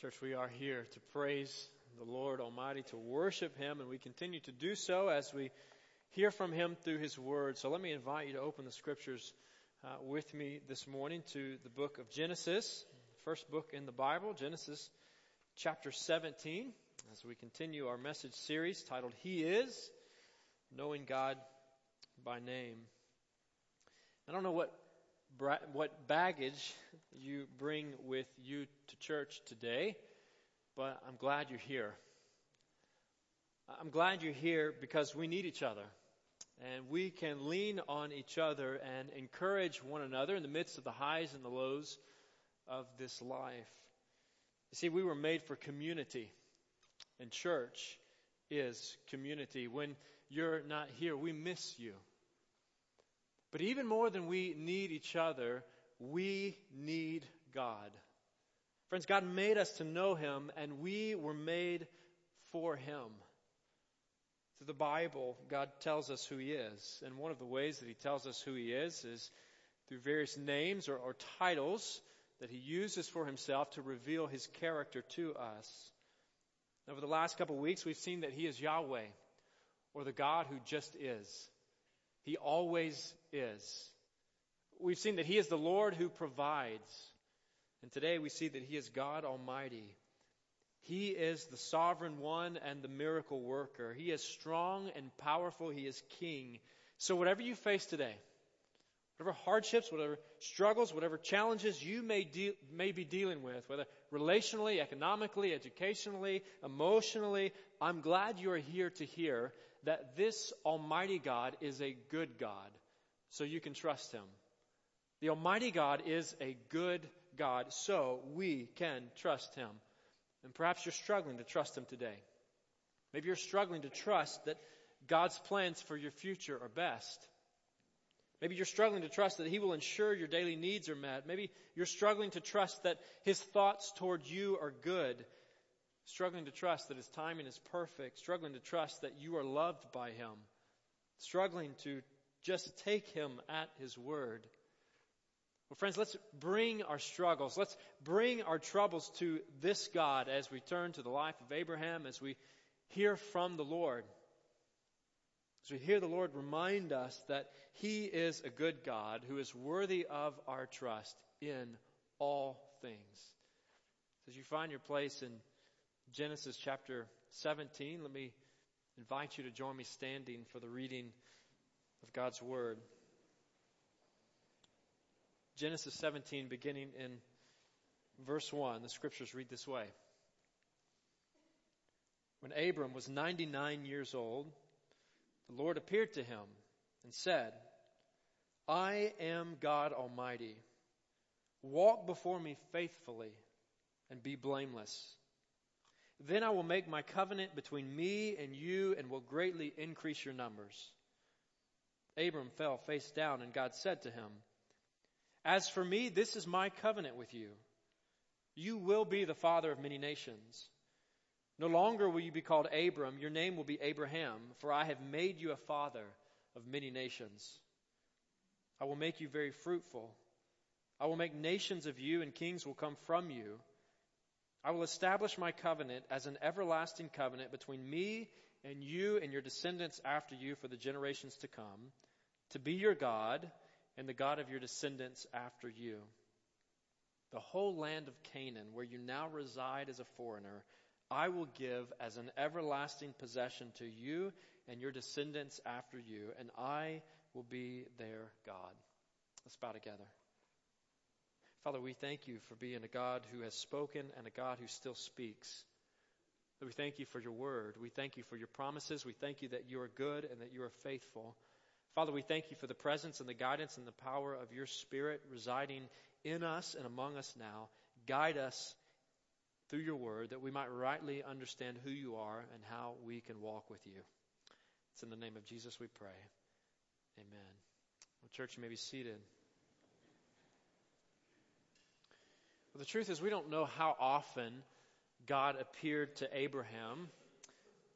Church, we are here to praise the Lord Almighty, to worship Him, and we continue to do so as we hear from Him through His Word. So let me invite you to open the Scriptures uh, with me this morning to the book of Genesis, first book in the Bible, Genesis chapter 17, as we continue our message series titled He Is, Knowing God by Name. I don't know what what baggage you bring with you to church today, but I'm glad you're here. I'm glad you're here because we need each other. And we can lean on each other and encourage one another in the midst of the highs and the lows of this life. You see, we were made for community, and church is community. When you're not here, we miss you. But even more than we need each other, we need God. Friends, God made us to know Him, and we were made for Him. Through the Bible, God tells us who He is. And one of the ways that He tells us who He is is through various names or, or titles that He uses for Himself to reveal His character to us. Over the last couple of weeks, we've seen that He is Yahweh, or the God who just is. He always is. We've seen that He is the Lord who provides. And today we see that He is God Almighty. He is the sovereign one and the miracle worker. He is strong and powerful. He is king. So whatever you face today, whatever hardships, whatever struggles, whatever challenges you may, de- may be dealing with, whether relationally, economically, educationally, emotionally, I'm glad you are here to hear that this Almighty God is a good God, so you can trust Him. The Almighty God is a good God, so we can trust Him. And perhaps you're struggling to trust Him today. Maybe you're struggling to trust that God's plans for your future are best. Maybe you're struggling to trust that He will ensure your daily needs are met. Maybe you're struggling to trust that His thoughts toward you are good struggling to trust that His timing is perfect, struggling to trust that you are loved by Him, struggling to just take Him at His word. Well, friends, let's bring our struggles, let's bring our troubles to this God as we turn to the life of Abraham, as we hear from the Lord. As we hear the Lord remind us that He is a good God who is worthy of our trust in all things. As you find your place in Genesis chapter 17. Let me invite you to join me standing for the reading of God's Word. Genesis 17, beginning in verse 1, the scriptures read this way. When Abram was 99 years old, the Lord appeared to him and said, I am God Almighty. Walk before me faithfully and be blameless. Then I will make my covenant between me and you and will greatly increase your numbers. Abram fell face down, and God said to him, As for me, this is my covenant with you. You will be the father of many nations. No longer will you be called Abram, your name will be Abraham, for I have made you a father of many nations. I will make you very fruitful. I will make nations of you, and kings will come from you. I will establish my covenant as an everlasting covenant between me and you and your descendants after you for the generations to come, to be your God and the God of your descendants after you. The whole land of Canaan, where you now reside as a foreigner, I will give as an everlasting possession to you and your descendants after you, and I will be their God. Let's bow together. Father, we thank you for being a God who has spoken and a God who still speaks. We thank you for your word. We thank you for your promises. We thank you that you are good and that you are faithful. Father, we thank you for the presence and the guidance and the power of your Spirit residing in us and among us now. Guide us through your word that we might rightly understand who you are and how we can walk with you. It's in the name of Jesus we pray. Amen. Well, church, you may be seated. The truth is, we don't know how often God appeared to Abraham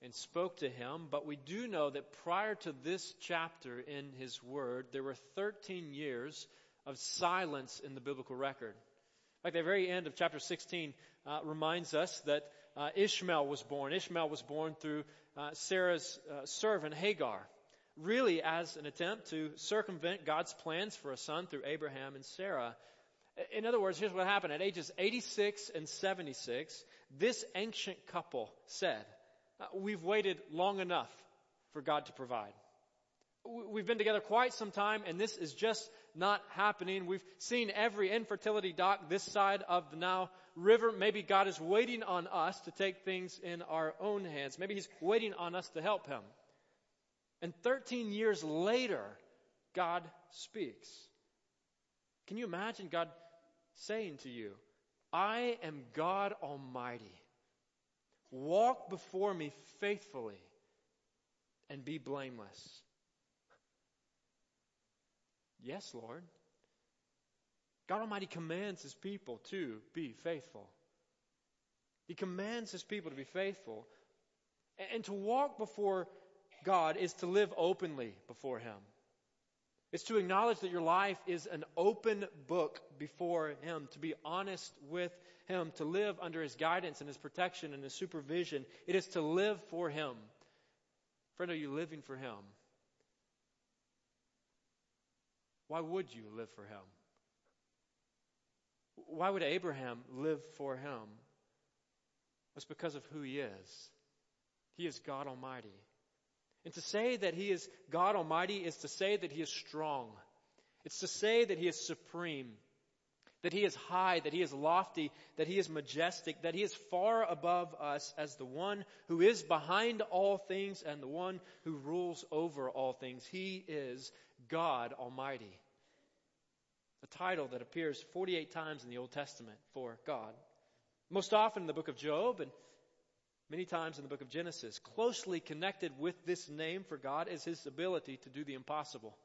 and spoke to him, but we do know that prior to this chapter in his word, there were 13 years of silence in the biblical record. Like the very end of chapter 16 uh, reminds us that uh, Ishmael was born. Ishmael was born through uh, Sarah's uh, servant Hagar, really as an attempt to circumvent God's plans for a son through Abraham and Sarah. In other words, here's what happened. At ages 86 and 76, this ancient couple said, uh, We've waited long enough for God to provide. We've been together quite some time, and this is just not happening. We've seen every infertility doc this side of the Nile River. Maybe God is waiting on us to take things in our own hands. Maybe He's waiting on us to help Him. And 13 years later, God speaks. Can you imagine God saying to you, I am God Almighty. Walk before me faithfully and be blameless. Yes, Lord. God Almighty commands His people to be faithful. He commands His people to be faithful. And to walk before God is to live openly before Him. It's to acknowledge that your life is an open book before Him, to be honest with Him, to live under His guidance and His protection and His supervision. It is to live for Him. Friend, are you living for Him? Why would you live for him? Why would Abraham live for him? It's because of who he is. He is God Almighty. And to say that he is God Almighty is to say that he is strong. It's to say that he is supreme, that he is high, that he is lofty, that he is majestic, that he is far above us as the one who is behind all things and the one who rules over all things. He is God Almighty. A title that appears 48 times in the Old Testament for God. Most often in the book of Job and many times in the book of Genesis. Closely connected with this name for God is his ability to do the impossible,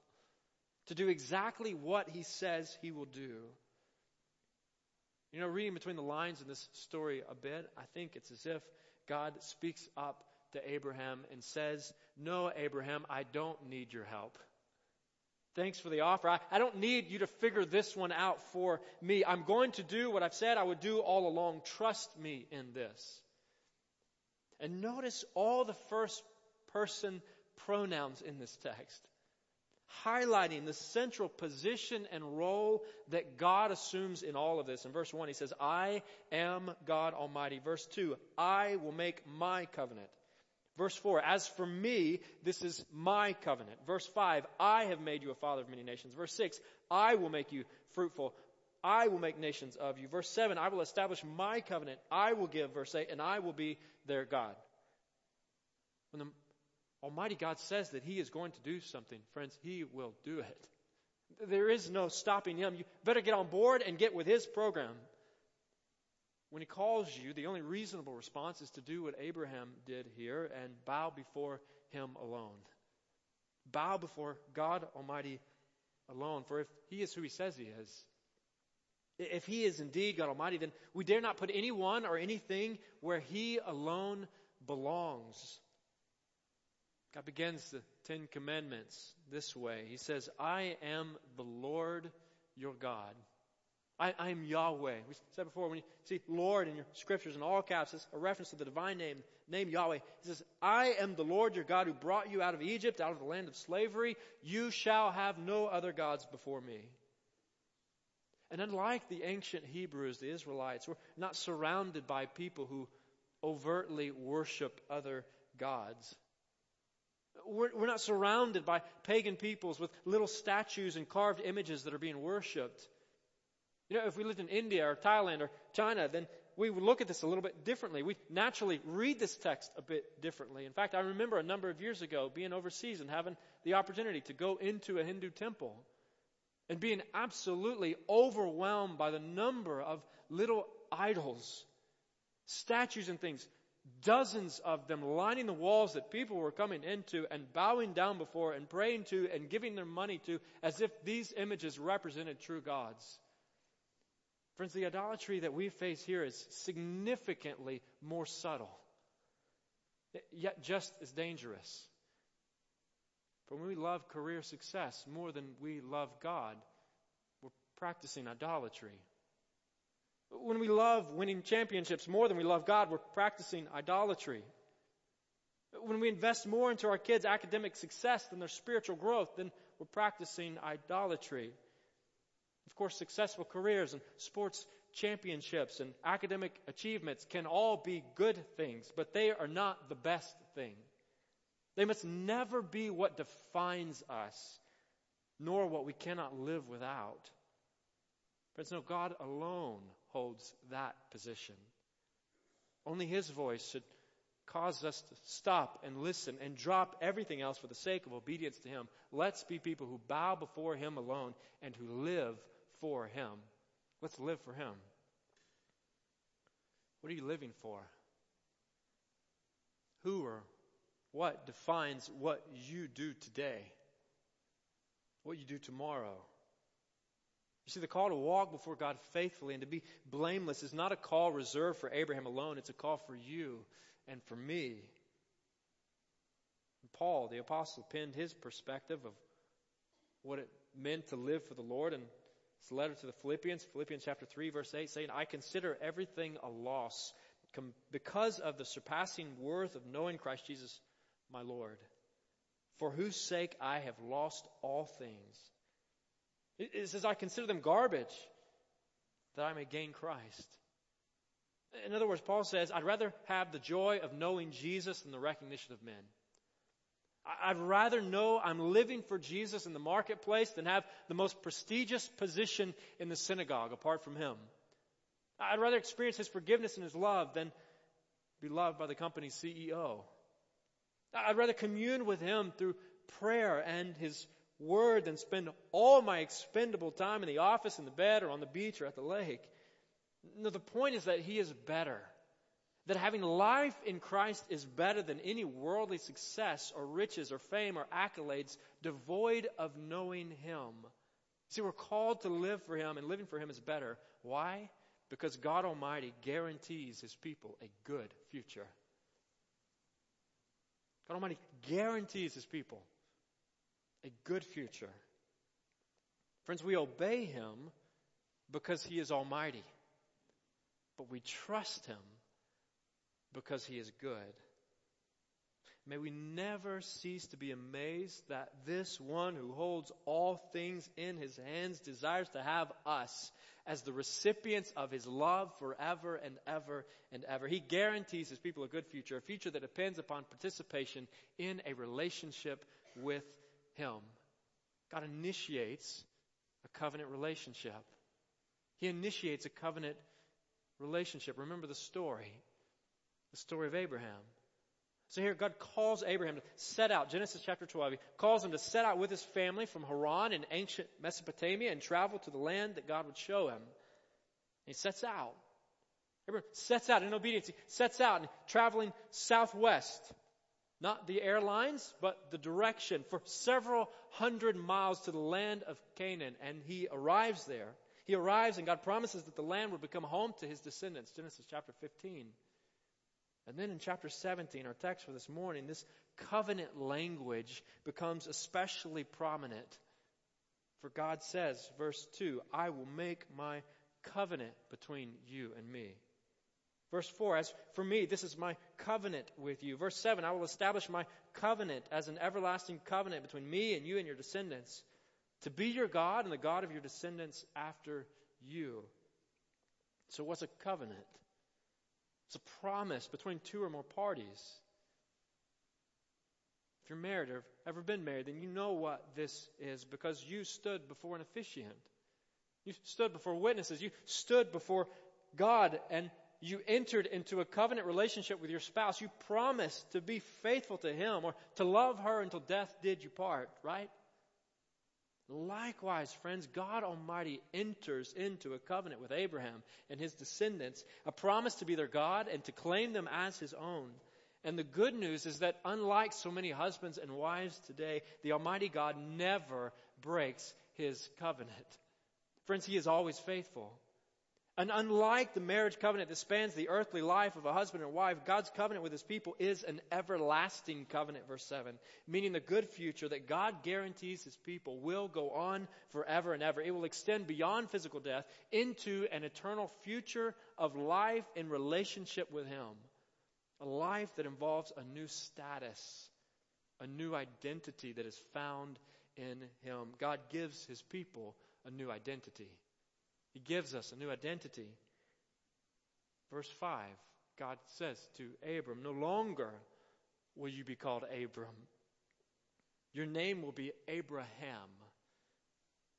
to do exactly what he says he will do. You know, reading between the lines in this story a bit, I think it's as if God speaks up to Abraham and says, No, Abraham, I don't need your help. Thanks for the offer. I, I, don't need you to figure this one out for me. I'm going to do what I've said I would do all along. Trust me in this. And notice all the first person pronouns in this text, highlighting the central position and role that God assumes in all of this. In verse 1, he says, I am God Almighty. Verse 2, I will make my covenant. Verse 4, as for me, this is my covenant. Verse 5, I have made you a father of many nations. Verse 6, I will make you fruitful. I will make nations of you. Verse 7, I will establish my covenant. I will give, verse 8, and I will be their God. When the Almighty God says that He is going to do something, friends, He will do it. There is no stopping Him. You better get on board and get with His program. When he calls you, the only reasonable response is to do what Abraham did here and bow before him alone. Bow before God Almighty alone. For if he is who he says he is, if he is indeed God Almighty, then we dare not put anyone or anything where he alone belongs. God begins the Ten Commandments this way. He says, I am the Lord your God. I, I am Yahweh. We said before, when you see Lord in your scriptures in all caps, it's a reference to the divine name, name Yahweh. He says, I am the Lord your God who brought you out of Egypt, out of the land of slavery. You shall have no other gods before me. And unlike the ancient Hebrews, the Israelites, we're not surrounded by people who overtly worship other gods. We're, we're not surrounded by pagan peoples with little statues and carved images that are being worshipped. You know, if we lived in India or Thailand or China, then we would look at this a little bit differently. We naturally read this text a bit differently. In fact, I remember a number of years ago being overseas and having the opportunity to go into a Hindu temple and being absolutely overwhelmed by the number of little idols, statues and things, dozens of them lining the walls that people were coming into and bowing down before and praying to and giving their money to as if these images represented true gods. Friends, the idolatry that we face here is significantly more subtle, yet just as dangerous. For when we love career success more than we love God, we're practicing idolatry. When we love winning championships more than we love God, we're practicing idolatry. When we invest more into our kids' academic success than their spiritual growth, then we're practicing idolatry. Of course, successful careers and sports championships and academic achievements can all be good things, but they are not the best thing. They must never be what defines us, nor what we cannot live without. Friends, no, God alone holds that position. Only His voice should cause us to stop and listen and drop everything else for the sake of obedience to Him. Let's be people who bow before Him alone and who live for Him. Let's live for Him. What are you living for? Who or what defines what you do today? What you do tomorrow? You see, the call to walk before God faithfully and to be blameless is not a call reserved for Abraham alone, it's a call for you and for me. And Paul, the apostle, penned his perspective of what it meant to live for the Lord in his letter to the Philippians, Philippians chapter 3, verse 8, saying, I consider everything a loss because of the surpassing worth of knowing Christ Jesus my Lord, for whose sake I have lost all things. It says, I consider them garbage that I may gain Christ. In other words, Paul says, I'd rather have the joy of knowing Jesus than the recognition of men. I'd rather know I'm living for Jesus in the marketplace than have the most prestigious position in the synagogue apart from Him. I'd rather experience His forgiveness and His love than be loved by the company's CEO. I'd rather commune with Him through prayer and His Word than spend all my expendable time in the office, in the bed, or on the beach, or at the lake. No, the point is that He is better. That having life in Christ is better than any worldly success or riches or fame or accolades devoid of knowing Him. See, we're called to live for Him, and living for Him is better. Why? Because God Almighty guarantees His people a good future. God Almighty guarantees His people a good future. Friends, we obey Him because He is Almighty, but we trust Him because He is good. May we never cease to be amazed that this one who holds all things in his hands desires to have us as the recipients of his love forever and ever and ever. He guarantees his people a good future, a future that depends upon participation in a relationship with him. God initiates a covenant relationship. He initiates a covenant relationship. Remember the story, the story of Abraham. So here God calls Abraham to set out, Genesis chapter 12, he calls him to set out with his family from Haran in ancient Mesopotamia and travel to the land that God would show him. He sets out. Abraham sets out in obedience. He sets out and traveling southwest. Not the airlines, but the direction for several hundred miles to the land of Canaan. And he arrives there. He arrives and God promises that the land will become home to his descendants. Genesis chapter 15. And then in chapter 17, our text for this morning, this covenant language becomes especially prominent. For God says, verse 2, I will make my covenant between you and me. Verse 4, as for me, this is my covenant with you. Verse 7, I will establish my covenant as an everlasting covenant between me and you and your descendants, to be your God and the God of your descendants after you. So, what's a covenant? It's a promise between two or more parties. If you're married or ever been married, then you know what this is because you stood before an officiant. You stood before witnesses. You stood before God and you entered into a covenant relationship with your spouse. You promised to be faithful to him or to love her until death did you part, right? Likewise, friends, God Almighty enters into a covenant with Abraham and his descendants, a promise to be their God and to claim them as his own. And the good news is that unlike so many husbands and wives today, the Almighty God never breaks his covenant. Friends, he is always faithful. And unlike the marriage covenant that spans the earthly life of a husband and wife, God's covenant with his people is an everlasting covenant, verse 7, meaning the good future that God guarantees his people will go on forever and ever. It will extend beyond physical death into an eternal future of life in relationship with him. A life that involves a new status, a new identity that is found in him. God gives his people a new identity. He gives us a new identity. Verse 5, God says to Abram, No longer will you be called Abram. Your name will be Abraham.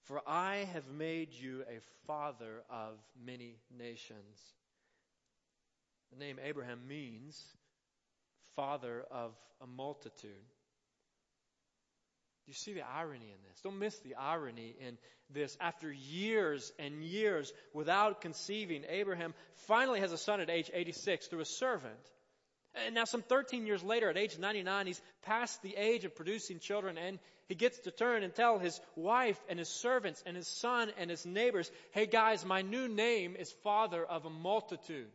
For I have made you a father of many nations. The name Abraham means father of a multitude you see the irony in this? Don't miss the irony in this. After years and years without conceiving, Abraham finally has a son at age 86 through a servant. And now, some 13 years later, at age 99, he's past the age of producing children, and he gets to turn and tell his wife and his servants and his son and his neighbors, hey guys, my new name is father of a multitude.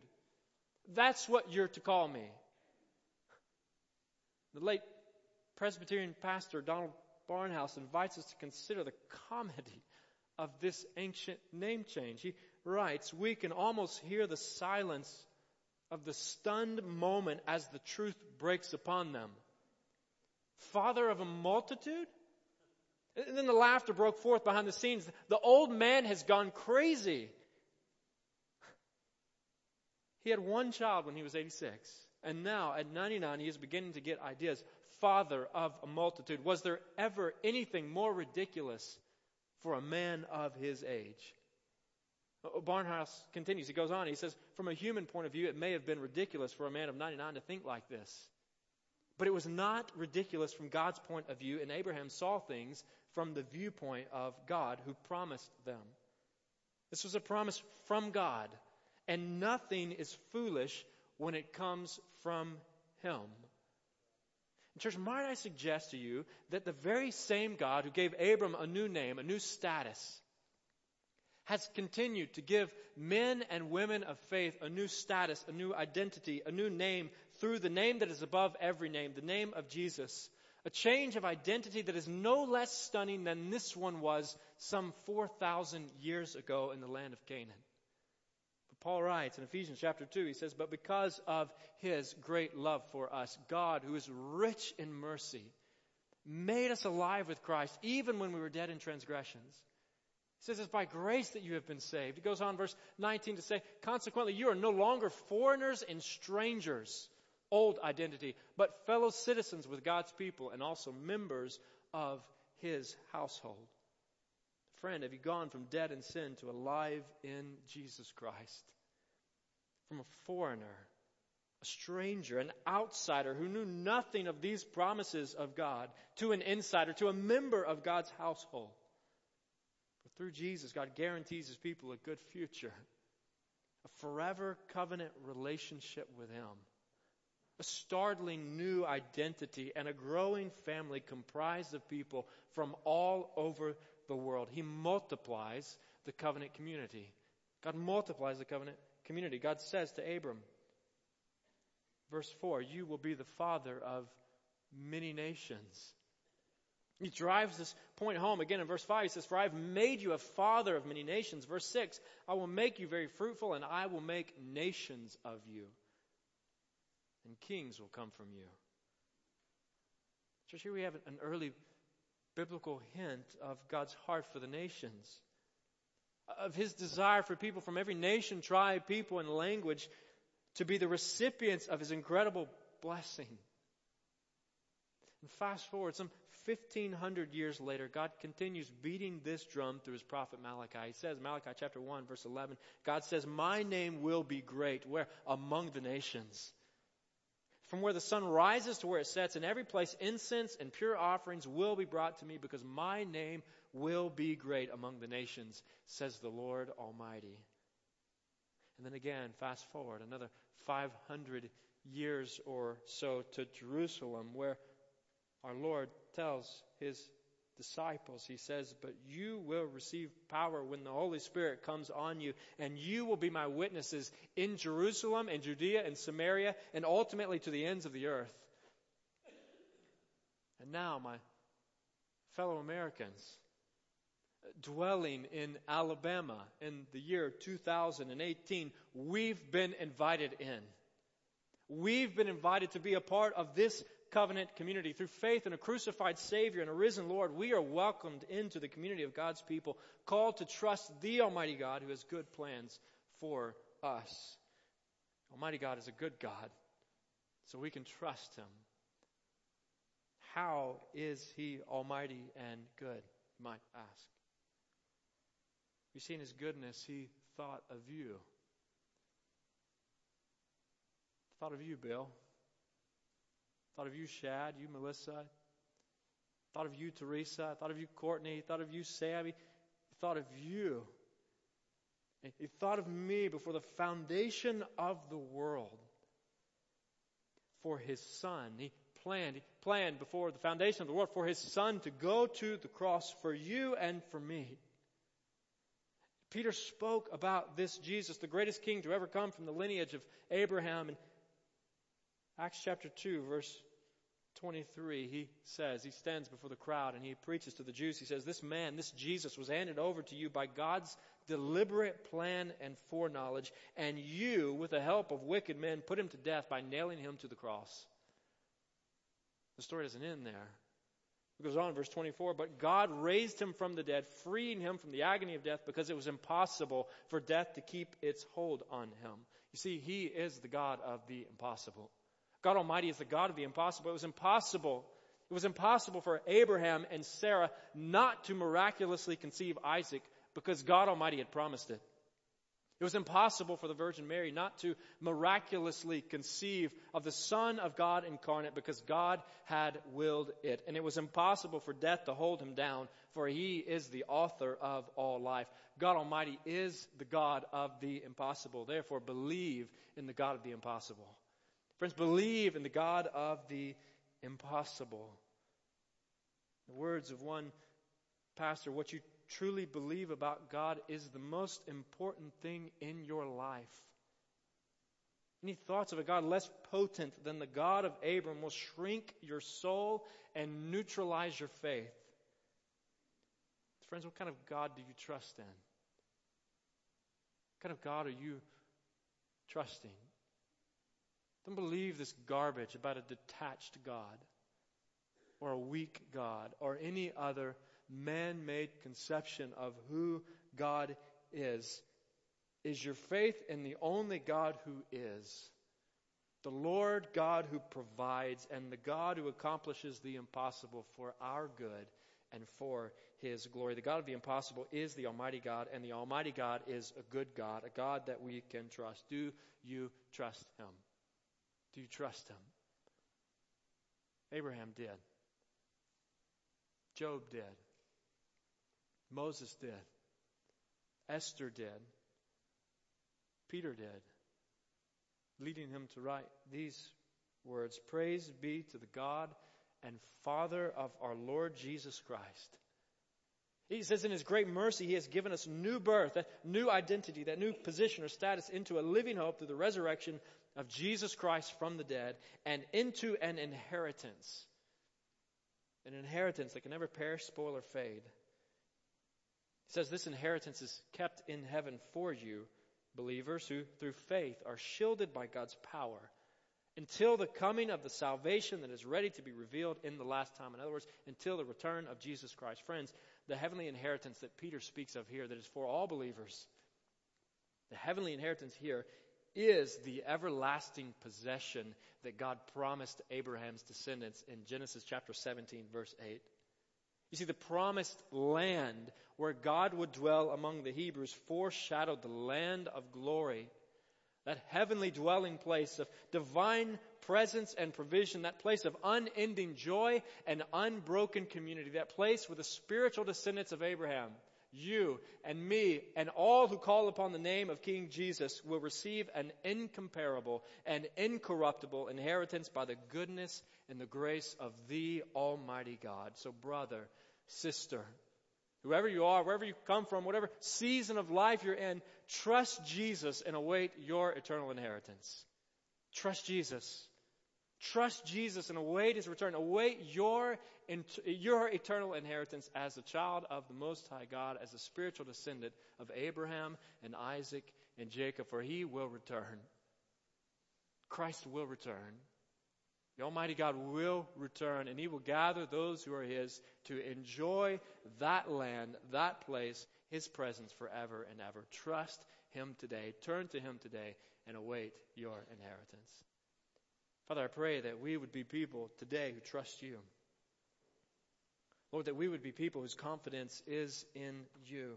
That's what you're to call me. The late Presbyterian pastor Donald Barnhouse invites us to consider the comedy of this ancient name change. He writes, We can almost hear the silence of the stunned moment as the truth breaks upon them. Father of a multitude? And then the laughter broke forth behind the scenes. The old man has gone crazy. He had one child when he was 86. And now, at 99, he is beginning to get ideas father of a multitude. Was there ever anything more ridiculous for a man of his age? Uh, Barnhouse continues. He goes on. He says, From a human point of view, it may have been ridiculous for a man of 99 to think like this. But it was not ridiculous from God's point of view, and Abraham saw things from the viewpoint of God who promised them. This was a promise from God, and nothing is foolish when it comes from Him. Church, might I suggest to you that the very same God who gave Abram a new name, a new status, has continued to give men and women of faith a new status, a new identity, a new name through the name that is above every name, the name of Jesus. A change of identity that is no less stunning than this one was some 4,000 years ago in the land of Canaan. Paul writes in Ephesians chapter 2, he says, But because of his great love for us, God, who is rich in mercy, made us alive with Christ, even when we were dead in transgressions. He says it's by grace that you have been saved. He goes on, verse 19, to say, Consequently, you are no longer foreigners and strangers, old identity, but fellow citizens with God's people and also members of his household. Friend, have you gone from dead in sin to alive in Jesus Christ? From a foreigner, a stranger, an outsider who knew nothing of these promises of God, to an insider, to a member of God's household. But through Jesus, God guarantees his people a good future, a forever covenant relationship with him, a startling new identity, and a growing family comprised of people from all over the world. He multiplies the covenant community. God multiplies the covenant community. God says to Abram, verse 4, You will be the father of many nations. He drives this point home again in verse 5. He says, For I have made you a father of many nations. Verse 6, I will make you very fruitful, and I will make nations of you, and kings will come from you. Church, here we have an early biblical hint of God's heart for the nations of his desire for people from every nation, tribe, people, and language to be the recipients of his incredible blessing. And fast forward some 1500 years later, God continues beating this drum through his prophet Malachi. He says, Malachi chapter 1, verse 11, God says, My name will be great. Where? Among the nations. From where the sun rises to where it sets, in every place incense and pure offerings will be brought to me because my name will be great among the nations, says the Lord Almighty. And then again, fast forward another 500 years or so to Jerusalem, where our Lord tells his disciples. He says, But you will receive power when the Holy Spirit comes on you, and you will be my witnesses in Jerusalem and Judea and Samaria and ultimately to the ends of the earth. And now, my fellow Americans, dwelling in Alabama in the year 2018, we've been invited in. We've been invited to be a part of this covenant community. Through faith in a crucified Savior and a risen Lord, we are welcomed into the community of God's people, called to trust the Almighty God who has good plans for us. Almighty God is a good God, so we can trust Him. How is He almighty and good, you might ask? You see, in His goodness, He thought of you. Thought of you, Bill. Thought of you, Shad, you, Melissa. Thought of you, Teresa. Thought of you, Courtney. Thought of you, Sammy. Thought of you. He thought of me before the foundation of the world for his son. He planned, he planned before the foundation of the world for his son to go to the cross for you and for me. Peter spoke about this Jesus, the greatest king to ever come from the lineage of Abraham. In Acts chapter 2, verse 23, he says, he stands before the crowd and he preaches to the Jews. He says, This man, this Jesus, was handed over to you by God's deliberate plan and foreknowledge, and you, with the help of wicked men, put him to death by nailing him to the cross. The story doesn't end there. It goes on, verse 24, but God raised him from the dead, freeing him from the agony of death because it was impossible for death to keep its hold on him. You see, he is the God of the impossible. God Almighty is the God of the impossible. It was impossible. It was impossible for Abraham and Sarah not to miraculously conceive Isaac because God Almighty had promised it. It was impossible for the Virgin Mary not to miraculously conceive of the Son of God incarnate because God had willed it. And it was impossible for death to hold him down, for he is the author of all life. God Almighty is the God of the impossible. Therefore, believe in the God of the impossible. Friends, believe in the God of the impossible. The words of one pastor, what you truly believe about God is the most important thing in your life. Any thoughts of a God less potent than the God of Abram will shrink your soul and neutralize your faith. Friends, what kind of God do you trust in? What kind of God are you trusting? Don't believe this garbage about a detached God or a weak God or any other man made conception of who God is. Is your faith in the only God who is? The Lord God who provides and the God who accomplishes the impossible for our good and for his glory. The God of the impossible is the Almighty God, and the Almighty God is a good God, a God that we can trust. Do you trust him? Do you trust him? Abraham did. Job did. Moses did. Esther did. Peter did. Leading him to write these words Praise be to the God and Father of our Lord Jesus Christ. He says, in His great mercy, He has given us new birth, that new identity, that new position or status into a living hope through the resurrection of Jesus Christ from the dead and into an inheritance. An inheritance that can never perish, spoil, or fade. He says this inheritance is kept in heaven for you, believers, who through faith are shielded by God's power until the coming of the salvation that is ready to be revealed in the last time. In other words, until the return of Jesus Christ. Friends, the heavenly inheritance that Peter speaks of here, that is for all believers, the heavenly inheritance here is the everlasting possession that God promised Abraham's descendants in Genesis chapter 17, verse 8. You see, the promised land where God would dwell among the Hebrews foreshadowed the land of glory, that heavenly dwelling place of divine presence and provision, that place of unending joy and unbroken community, that place where the spiritual descendants of Abraham you and me and all who call upon the name of King Jesus will receive an incomparable and incorruptible inheritance by the goodness and the grace of the Almighty God. So, brother, sister. Whoever you are, wherever you come from, whatever season of life you're in, trust Jesus and await your eternal inheritance. Trust Jesus. Trust Jesus and await his return. Await your, your eternal inheritance as a child of the Most High God, as a spiritual descendant of Abraham and Isaac and Jacob, for he will return. Christ will return. The Almighty God will return and He will gather those who are His to enjoy that land, that place, His presence forever and ever. Trust Him today. Turn to Him today and await your inheritance. Father, I pray that we would be people today who trust You. Lord, that we would be people whose confidence is in You.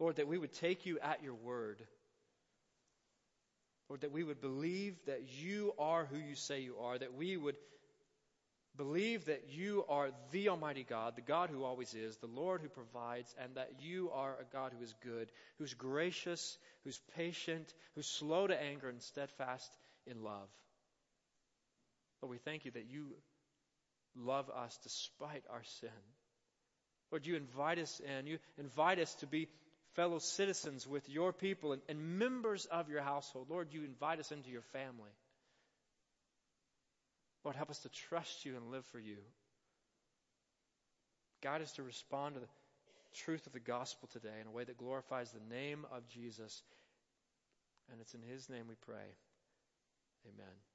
Lord, that we would take You at Your word. Lord, that we would believe that you are who you say you are, that we would believe that you are the Almighty God, the God who always is, the Lord who provides, and that you are a God who is good, who's gracious, who's patient, who's slow to anger and steadfast in love. Lord, we thank you that you love us despite our sin. Lord, you invite us in. You invite us to be fellow citizens with your people and, and members of your household. Lord, you invite us into your family. Lord, help us to trust you and live for you. Guide us to respond to the truth of the gospel today in a way that glorifies the name of Jesus. And it's in his name we pray. Amen.